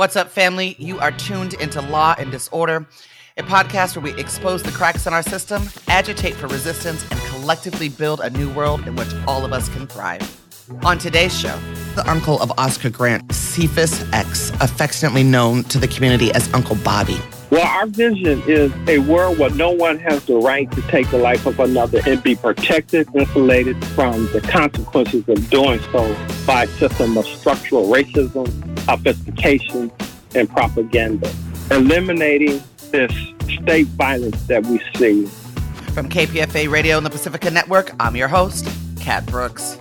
What's up, family? You are tuned into Law and Disorder, a podcast where we expose the cracks in our system, agitate for resistance, and collectively build a new world in which all of us can thrive. On today's show, the uncle of Oscar Grant, Cephus X, affectionately known to the community as Uncle Bobby. Well, our vision is a world where no one has the right to take the life of another and be protected, insulated from the consequences of doing so by a system of structural racism, obfuscation, and propaganda. Eliminating this state violence that we see. From KPFA Radio and the Pacifica Network, I'm your host, Cat Brooks.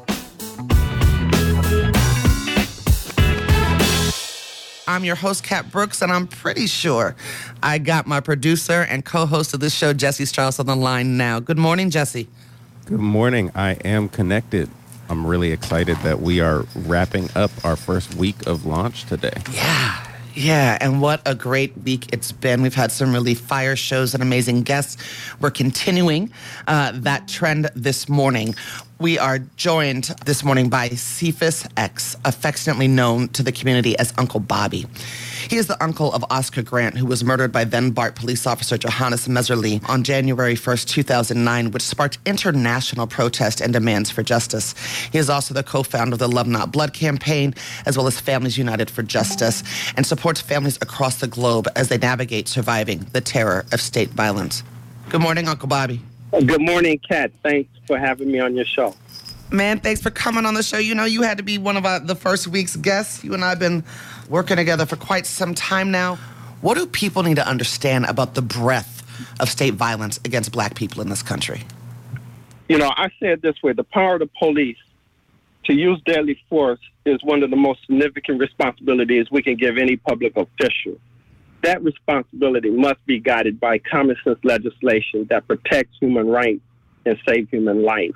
I'm your host, Cat Brooks, and I'm pretty sure I got my producer and co host of this show, Jesse Strauss, on the line now. Good morning, Jesse. Good morning. I am connected. I'm really excited that we are wrapping up our first week of launch today. Yeah. Yeah, and what a great week it's been. We've had some really fire shows and amazing guests. We're continuing uh, that trend this morning. We are joined this morning by Cephus X, affectionately known to the community as Uncle Bobby. He is the uncle of Oscar Grant, who was murdered by then BART police officer Johannes Mehserle on January 1st, 2009, which sparked international protest and demands for justice. He is also the co-founder of the Love Not Blood campaign, as well as Families United for Justice, and supports families across the globe as they navigate surviving the terror of state violence. Good morning, Uncle Bobby. Good morning, Cat. Thanks for having me on your show. Man, thanks for coming on the show. You know, you had to be one of our, the first week's guests. You and I have been working together for quite some time now. What do people need to understand about the breadth of state violence against black people in this country? You know, I said this way the power of the police to use deadly force is one of the most significant responsibilities we can give any public official. That responsibility must be guided by common sense legislation that protects human rights and save human life.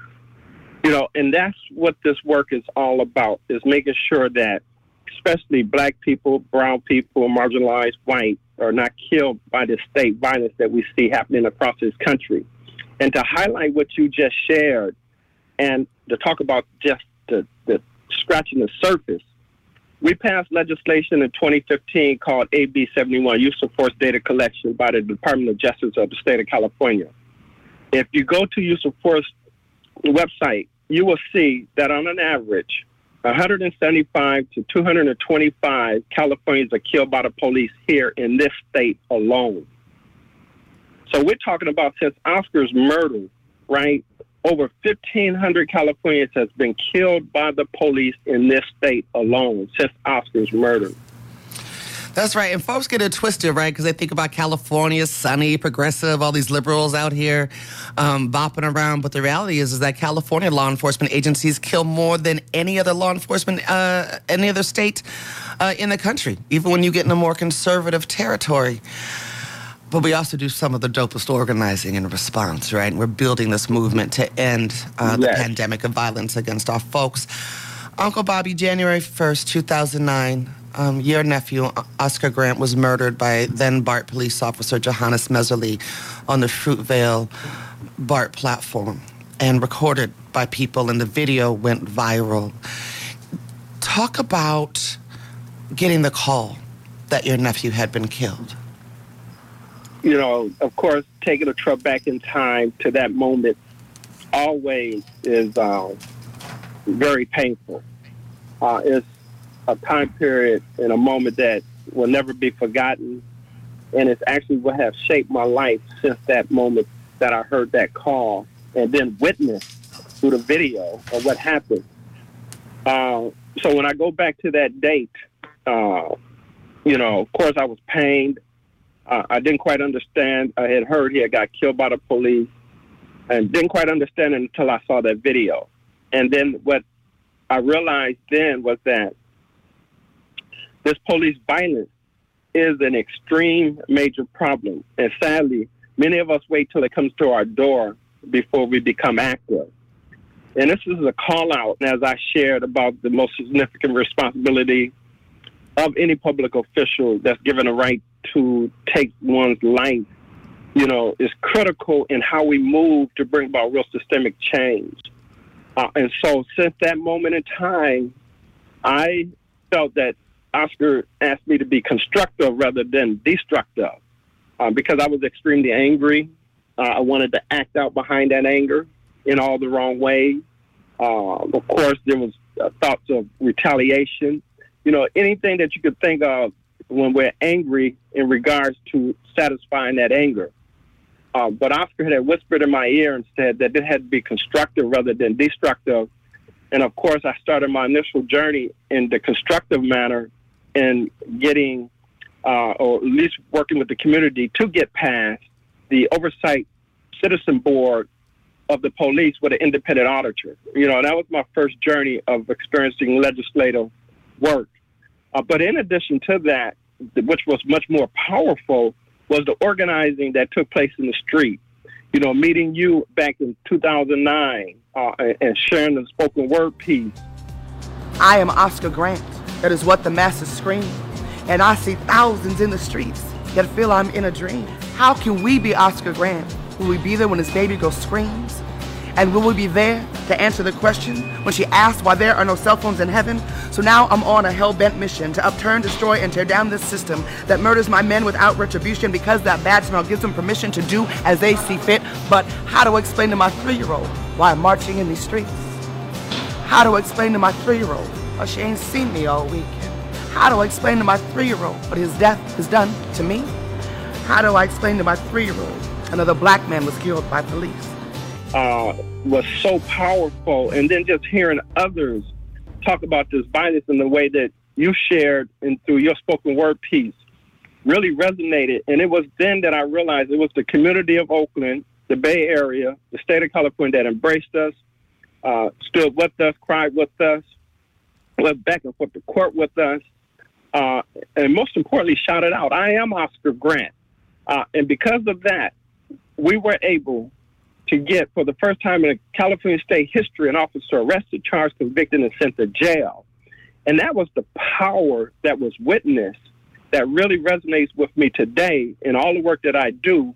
You know, and that's what this work is all about, is making sure that especially black people, brown people, marginalized white, are not killed by the state violence that we see happening across this country. And to highlight what you just shared and to talk about just the, the scratching the surface, we passed legislation in 2015 called AB 71, Use of Force Data Collection by the Department of Justice of the state of California. If you go to Use of Force website, you will see that on an average, 175 to 225 Californians are killed by the police here in this state alone. So we're talking about since Oscar's murder, right? Over 1,500 Californians has been killed by the police in this state alone since Oscar's murder. That's right. And folks get it twisted, right? Because they think about California, sunny, progressive, all these liberals out here um, bopping around. But the reality is, is that California law enforcement agencies kill more than any other law enforcement, uh, any other state uh, in the country, even when you get in a more conservative territory. But we also do some of the dopest organizing in response, right? We're building this movement to end uh, the yes. pandemic of violence against our folks. Uncle Bobby, January 1st, 2009, um, your nephew, Oscar Grant, was murdered by then BART police officer Johannes Mehserle on the Fruitvale BART platform and recorded by people, and the video went viral. Talk about getting the call that your nephew had been killed. You know, of course, taking a trip back in time to that moment always is uh, very painful. Uh, it's a time period and a moment that will never be forgotten. And it's actually what has shaped my life since that moment that I heard that call and then witnessed through the video of what happened. Uh, so when I go back to that date, uh, you know, of course I was pained. Uh, I didn't quite understand. I had heard he had got killed by the police and didn't quite understand until I saw that video. And then what I realized then was that this police violence is an extreme major problem. And sadly, many of us wait till it comes to our door before we become active. And this is a call out, as I shared, about the most significant responsibility of any public official that's given a right to take one's life, you know, is critical in how we move to bring about real systemic change. Uh, and so, since that moment in time, I felt that Oscar asked me to be constructive rather than destructive uh, because I was extremely angry. Uh, I wanted to act out behind that anger in all the wrong ways. Uh, of course, there was uh, thoughts of retaliation. You know, anything that you could think of when we're angry in regards to satisfying that anger. Uh, but Oscar had whispered in my ear and said that it had to be constructive rather than destructive. And of course, I started my initial journey in the constructive manner in getting, uh, or at least working with the community to get past the oversight citizen board of the police with an independent auditor. You know, that was my first journey of experiencing legislative work. Uh, but in addition to that, which was much more powerful, was the organizing that took place in the street. You know, meeting you back in 2009 uh, and sharing the spoken word piece. I am Oscar Grant. That is what the masses scream. And I see thousands in the streets, yet feel I'm in a dream. How can we be Oscar Grant? Will we be there when his baby girl screams? And will we be there to answer the question when she asks why there are no cell phones in heaven? So now I'm on a hell bent mission to upturn, destroy, and tear down this system that murders my men without retribution because that bad smell gives them permission to do as they see fit. But how do I explain to my three year old why I'm marching in these streets? How do I explain to my three she ain't seen me all weekend? How do I explain to my three year old what his death has done to me? How do I explain to my three year old another black man was killed by police? uh, was so powerful. And then just hearing others talk about this violence in the way that you shared and through your spoken word piece really resonated. And it was then that I realized it was the community of Oakland, the Bay Area, the state of California that embraced us, uh, stood with us, cried with us, went back and forth to court with us, uh, and most importantly, shouted out, I am Oscar Grant. Uh, and because of that, we were able to get, for the first time in California state history, an officer arrested, charged, convicted, and sent to jail. And that was the power that was witnessed that really resonates with me today in all the work that I do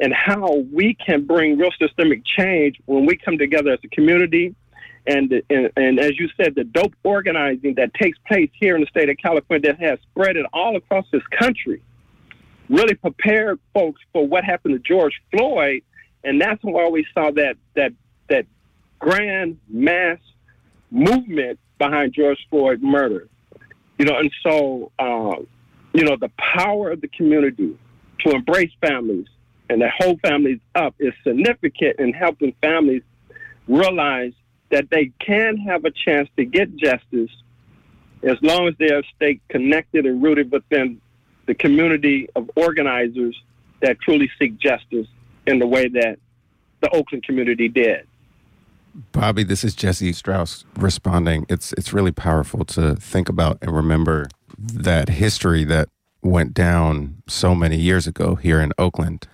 and how we can bring real systemic change when we come together as a community. And, and, and as you said, the dope organizing that takes place here in the state of California that has spread it all across this country really prepared folks for what happened to George Floyd and that's why we saw that that that grand mass movement behind George Floyd murder. You know, and so uh, you know the power of the community to embrace families and that hold families up is significant in helping families realize that they can have a chance to get justice as long as they are stay connected and rooted within the community of organizers that truly seek justice in the way that the Oakland community did. Bobby, this is Jesse Strauss responding. It's it's really powerful to think about and remember that history that went down so many years ago here in Oakland.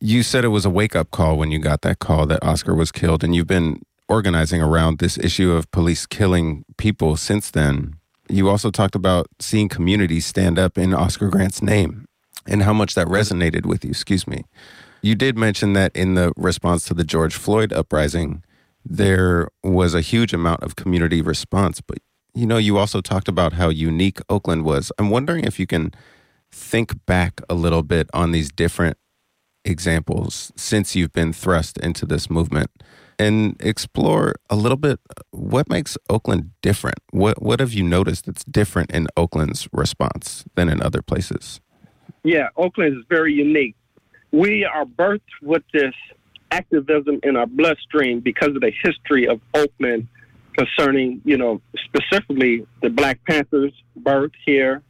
You said it was a wake up call when you got that call that Oscar was killed, and you've been organizing around this issue of police killing people since then. You also talked about seeing communities stand up in Oscar Grant's name and how much that resonated with you. Excuse me. You did mention that in the response to the George Floyd uprising, there was a huge amount of community response. But, you know, you also talked about how unique Oakland was. I'm wondering if you can think back a little bit on these different examples since you've been thrust into this movement and explore a little bit what makes Oakland different. What what have you noticed that's different in Oakland's response than in other places? Yeah, Oakland is very unique we are birthed with this activism in our bloodstream because of the history of Oakland concerning, you know, specifically the Black Panthers' birth here.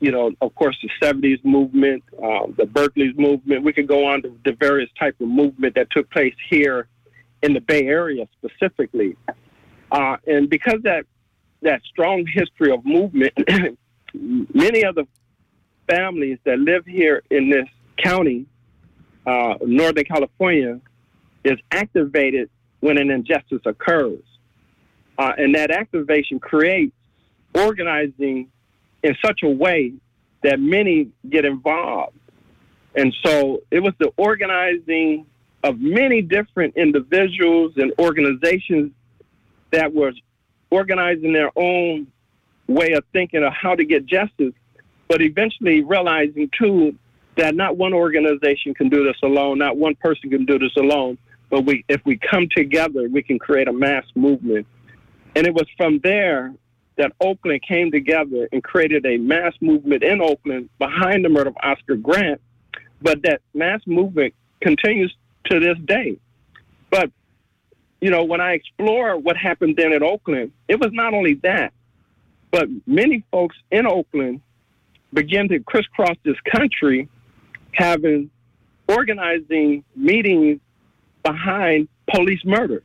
You know, of course, the 70s movement, uh, the Berkeley's movement. We could go on to the various type of movement that took place here in the Bay Area specifically. Uh, and because that that strong history of movement, many of the families that live here in this county uh, Northern California is activated when an injustice occurs. Uh, and that activation creates organizing in such a way that many get involved. And so it was the organizing of many different individuals and organizations that were organizing their own way of thinking of how to get justice, but eventually realizing too that not one organization can do this alone, not one person can do this alone, but we if we come together, we can create a mass movement. And it was from there that Oakland came together and created a mass movement in Oakland behind the murder of Oscar Grant, but that mass movement continues to this day. But you know, when I explore what happened then in Oakland, it was not only that, but many folks in Oakland began to crisscross this country, having organizing meetings behind police murder.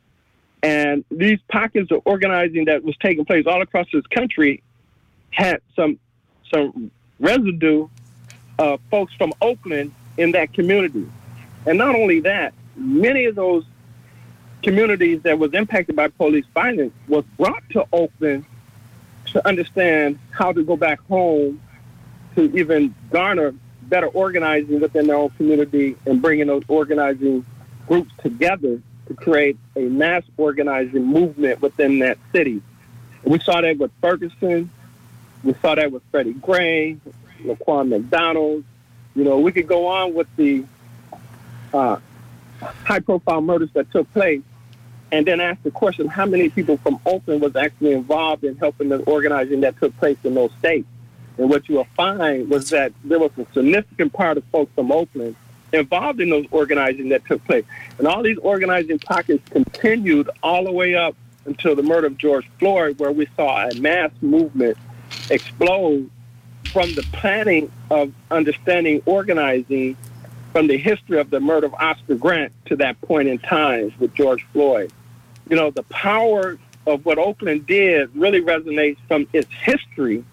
And these pockets of organizing that was taking place all across this country had some some residue of folks from Oakland in that community. And not only that, many of those communities that was impacted by police violence was brought to Oakland to understand how to go back home to even garner better organizing within their own community and bringing those organizing groups together to create a mass organizing movement within that city. We saw that with Ferguson. We saw that with Freddie Gray, Laquan McDonald. You know, we could go on with the uh, high profile murders that took place and then ask the question how many people from Oakland was actually involved in helping the organizing that took place in those states. And what you will find was that there was a significant part of folks from Oakland involved in those organizing that took place. And all these organizing pockets continued all the way up until the murder of George Floyd, where we saw a mass movement explode from the planning of understanding organizing from the history of the murder of Oscar Grant to that point in time with George Floyd. You know, the power of what Oakland did really resonates from its history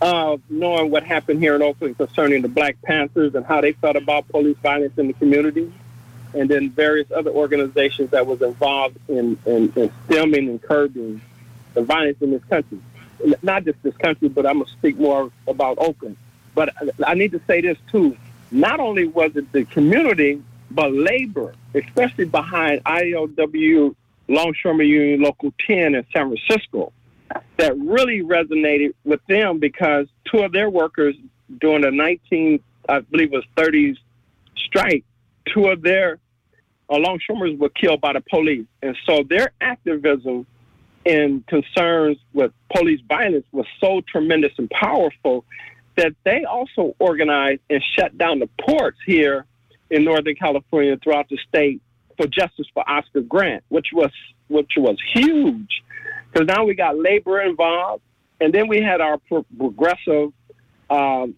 of knowing what happened here in Oakland concerning the Black Panthers and how they felt about police violence in the community, and then various other organizations that was involved in, in, in stemming and curbing the violence in this country. Not just this country, but I'm going to speak more about Oakland. But I need to say this too not only was it the community, but labor, especially behind ILW Longshoremen Union Local 10 in San Francisco, that really resonated with them because two of their workers during the 19, I believe it was 30s strike, two of their uh, longshoremen were killed by the police. And so their activism and concerns with police violence was so tremendous and powerful that they also organized and shut down the ports here in Northern California throughout the state for justice for Oscar Grant, which was which was huge, because now we got labor involved, and then we had our pro- progressive um,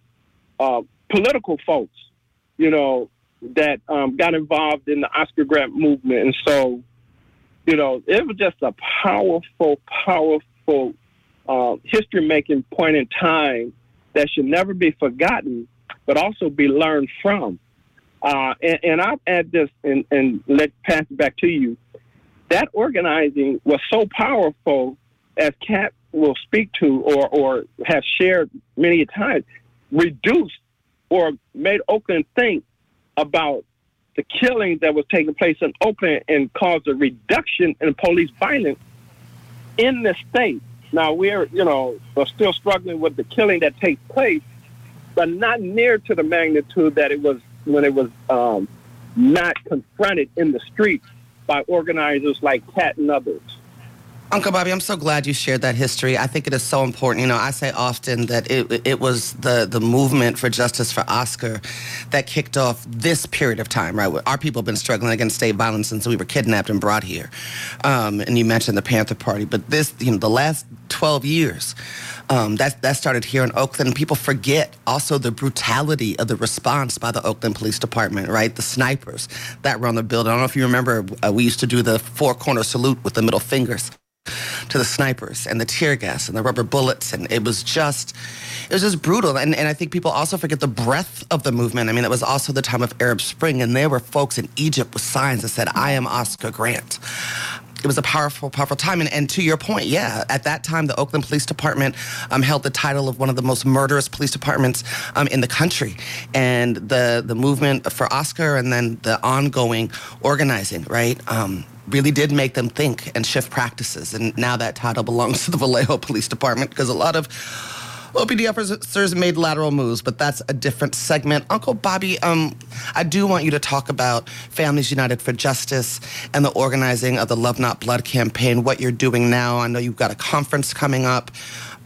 uh, political folks, you know, that um, got involved in the Oscar Grant movement, and so, you know, it was just a powerful, powerful uh, history-making point in time that should never be forgotten, but also be learned from. Uh, and, and, I'll add this and, and let pass it back to you. That organizing was so powerful, as Cat will speak to or, or have shared many times, reduced or made Oakland think about the killing that was taking place in Oakland and caused a reduction in police violence in the state. Now we're, you know, we're still struggling with the killing that takes place, but not near to the magnitude that it was when it was um, not confronted in the streets by organizers like Cat and others. Uncle Bobby, I'm so glad you shared that history. I think it is so important. You know, I say often that it, it was the, the movement for justice for Oscar that kicked off this period of time, right? Our people have been struggling against state violence since we were kidnapped and brought here. Um, and you mentioned the Panther Party, but this, you know, the last 12 years, um, that, that started here in Oakland. People forget also the brutality of the response by the Oakland Police Department, right? The snipers that were on the building. I don't know if you remember, uh, we used to do the four corner salute with the middle fingers to the snipers and the tear gas and the rubber bullets and it was just it was just brutal and, and i think people also forget the breadth of the movement i mean it was also the time of arab spring and there were folks in egypt with signs that said i am oscar grant it was a powerful, powerful time. And, and, to your point, yeah, at that time, the Oakland Police Department um, held the title of one of the most murderous police departments um, in the country. And the, the movement for Oscar and then the ongoing organizing, right? Um, really did make them think and shift practices. And now that title belongs to the Vallejo Police Department because a lot of OPD officers made lateral moves, but that's a different segment. Uncle Bobby, um, I do want you to talk about Families United for Justice and the organizing of the Love Not Blood campaign, what you're doing now. I know you've got a conference coming up.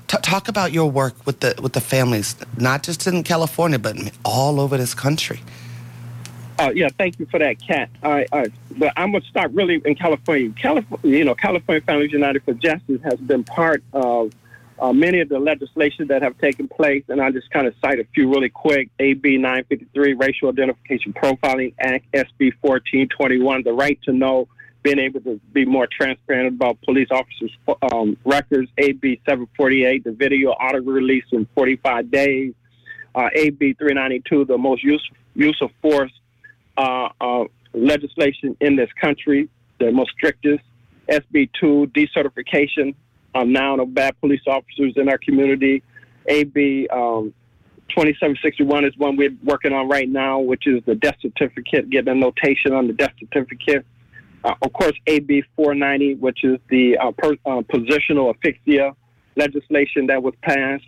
T- talk about your work with the with the families, not just in California, but all over this country. Uh, yeah, thank you for that, Cat. But I'm gonna start really in California. California, you know, California Families United for Justice has been part of uh, many of the legislation that have taken place, and I'll just kind of cite a few really quick. AB 953, Racial Identification Profiling Act, SB 1421, the right to know, being able to be more transparent about police officers' um, records, AB 748, the video auto release in 45 days, uh, AB 392, the most use, use of force uh, uh, legislation in this country, the most strictest, SB 2, decertification um, now of bad police officers in our community. AB um, 2761 is one we're working on right now, which is the death certificate, getting a notation on the death certificate. Uh, of course, AB 490, which is the uh, per, uh, positional asphyxia legislation that was passed.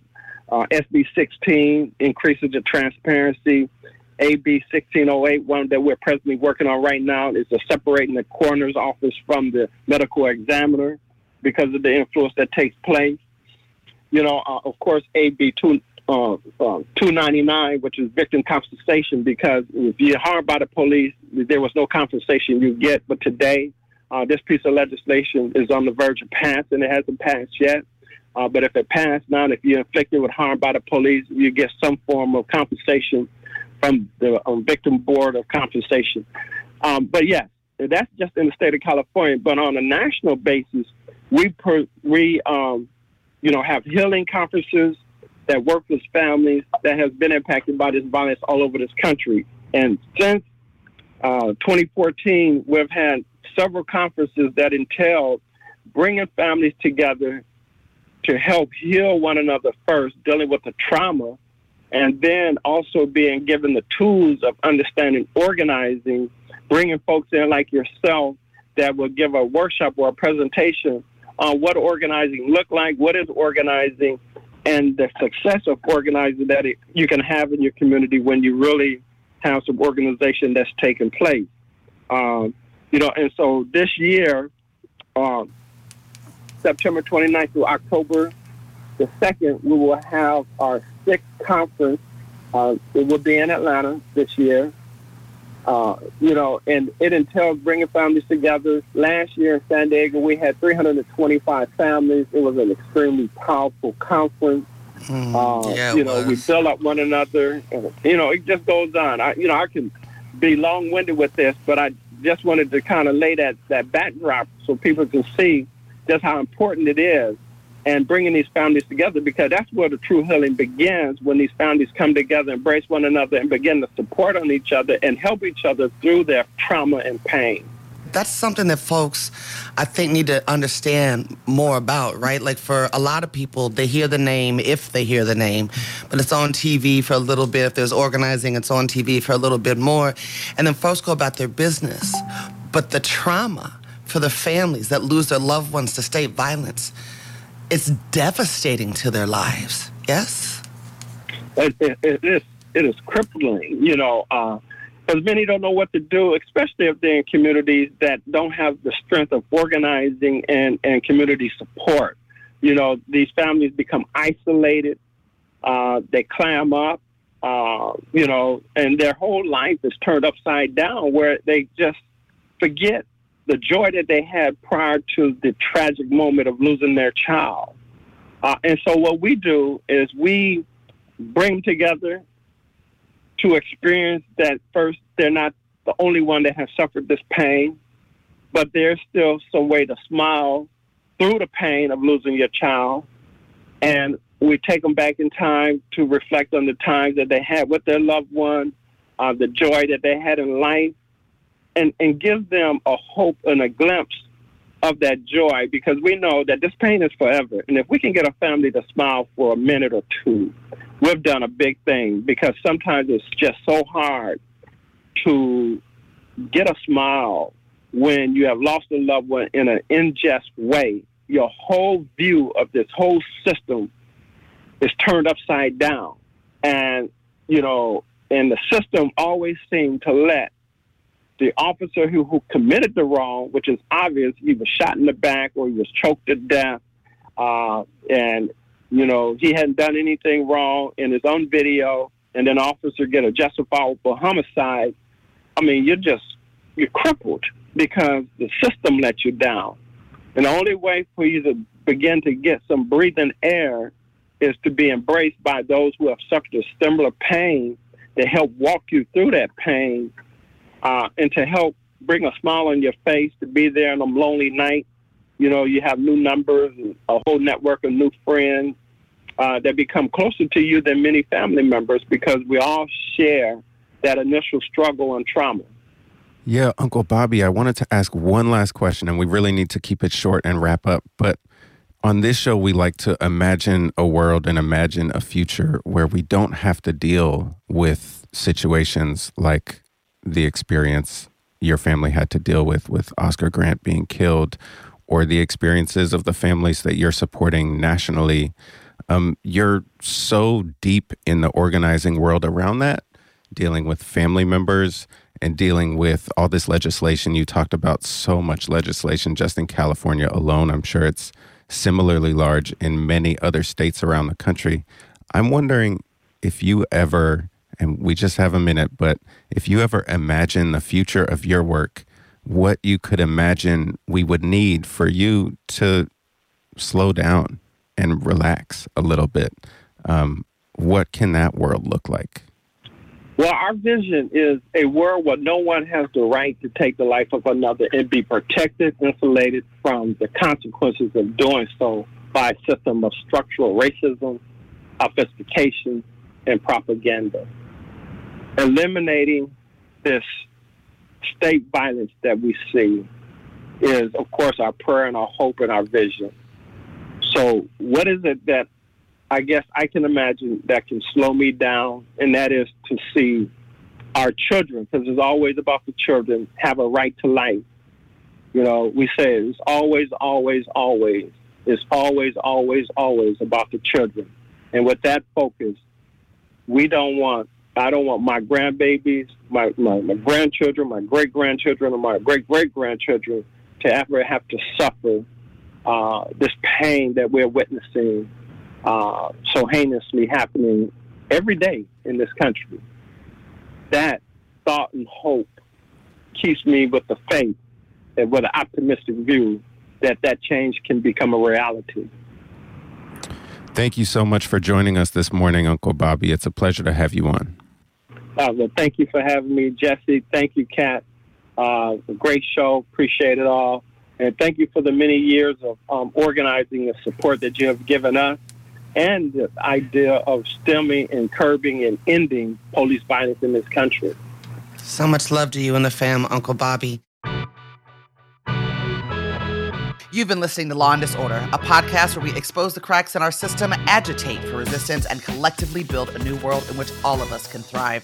Uh, SB 16 increases the transparency. AB 1608, one that we're presently working on right now, is separating the coroner's office from the medical examiner because of the influence that takes place. You know, uh, of course, AB two, uh, uh, 299, which is victim compensation, because if you're harmed by the police, there was no compensation you get. But today, uh, this piece of legislation is on the verge of passing. And it hasn't passed yet. Uh, but if it passed now, if you're inflicted with harm by the police, you get some form of compensation from the um, victim board of compensation. Um, but yes, that's just in the state of California. But on a national basis, we per, we um, you know have healing conferences that work with families that has been impacted by this violence all over this country. And since uh, 2014, we've had several conferences that entail bringing families together to help heal one another first, dealing with the trauma, and then also being given the tools of understanding organizing, bringing folks in like yourself that will give a workshop or a presentation on what organizing look like, what is organizing, and the success of organizing that you can have in your community when you really have some organization that's taking place. Um, you know, and so this year, um, September 29th through October the 2nd, we will have our sixth conference. Uh, it will be in Atlanta this year. Uh, you know, and it entails bringing families together. Last year in San Diego, we had 325 families. It was an extremely powerful conference. Mm, uh, yeah, you know, was. we build up one another. And, you know, it just goes on. I, you know, I can be long-winded with this, but I just wanted to kind of lay that, that backdrop so people can see just how important it is and bringing these families together because that's where the true healing begins when these families come together, embrace one another, and begin to support on each other and help each other through their trauma and pain. That's something that folks, I think, need to understand more about, right? Like for a lot of people, they hear the name if they hear the name, but it's on TV for a little bit. If there's organizing, it's on TV for a little bit more. And then folks go about their business. But the trauma for the families that lose their loved ones to state violence, it's devastating to their lives. Yes? It, it, it is. It is crippling, you know, because uh, many don't know what to do, especially if they're in communities that don't have the strength of organizing and, and community support. You know, these families become isolated. Uh, they clam up, uh, you know, and their whole life is turned upside down where they just forget the joy that they had prior to the tragic moment of losing their child. Uh, and so what we do is we bring together to experience that first they're not the only one that has suffered this pain, but there's still some way to smile through the pain of losing your child. And we take them back in time to reflect on the times that they had with their loved one, uh, the joy that they had in life, and, and give them a hope and a glimpse of that joy because we know that this pain is forever. And if we can get a family to smile for a minute or two, we've done a big thing because sometimes it's just so hard to get a smile when you have lost a loved one in an unjust way, your whole view of this whole system is turned upside down. And, you know, and the system always seemed to let the officer who, who committed the wrong, which is obvious, he was shot in the back or he was choked to death, uh, and you know he hadn't done anything wrong in his own video, and then officer get a justifiable homicide. I mean, you're just you're crippled because the system let you down. And the only way for you to begin to get some breathing air is to be embraced by those who have suffered a similar pain to help walk you through that pain uh, and to help bring a smile on your face, to be there on a lonely night. You know, you have new numbers, a whole network of new friends uh, that become closer to you than many family members because we all share that initial struggle and trauma. Yeah, Uncle Bobby, I wanted to ask one last question, and we really need to keep it short and wrap up. But on this show, we like to imagine a world and imagine a future where we don't have to deal with situations like the experience your family had to deal with with Oscar Grant being killed or the experiences of the families that you're supporting nationally. Um, you're so deep in the organizing world around that, dealing with family members and dealing with all this legislation. You talked about so much legislation just in California alone. I'm sure it's similarly large in many other states around the country. I'm wondering if you ever and we just have a minute, but if you ever imagine the future of your work, what you could imagine we would need for you to slow down and relax a little bit, um, what can that world look like? Well, our vision is a world where no one has the right to take the life of another and be protected, insulated from the consequences of doing so by a system of structural racism, obfuscation, and propaganda eliminating this state violence that we see is, of course, our prayer and our hope and our vision. So, what is it that I guess I can imagine that can slow me down? And that is to see our children, because it's always about the children, have a right to life. You know, we say it's always, always, always. It's always, always, always about the children. And with that focus, we don't want I don't want my grandbabies, my, my, my grandchildren, my great grandchildren, or my great great grandchildren to ever have to suffer uh, this pain that we're witnessing uh, so heinously happening every day in this country. That thought and hope keeps me with the faith and with an optimistic view that that change can become a reality. Thank you so much for joining us this morning, Uncle Bobby. It's a pleasure to have you on. Uh, well, thank you for having me, Jesse. Thank you, Cat. Uh, great show. Appreciate it all. And thank you for the many years of um, organizing the support that you have given us and the idea of stemming and curbing and ending police violence in this country. So much love to you and the fam, Uncle Bobby. You've been listening to Law and Disorder, a podcast where we expose the cracks in our system, agitate for resistance, and collectively build a new world in which all of us can thrive.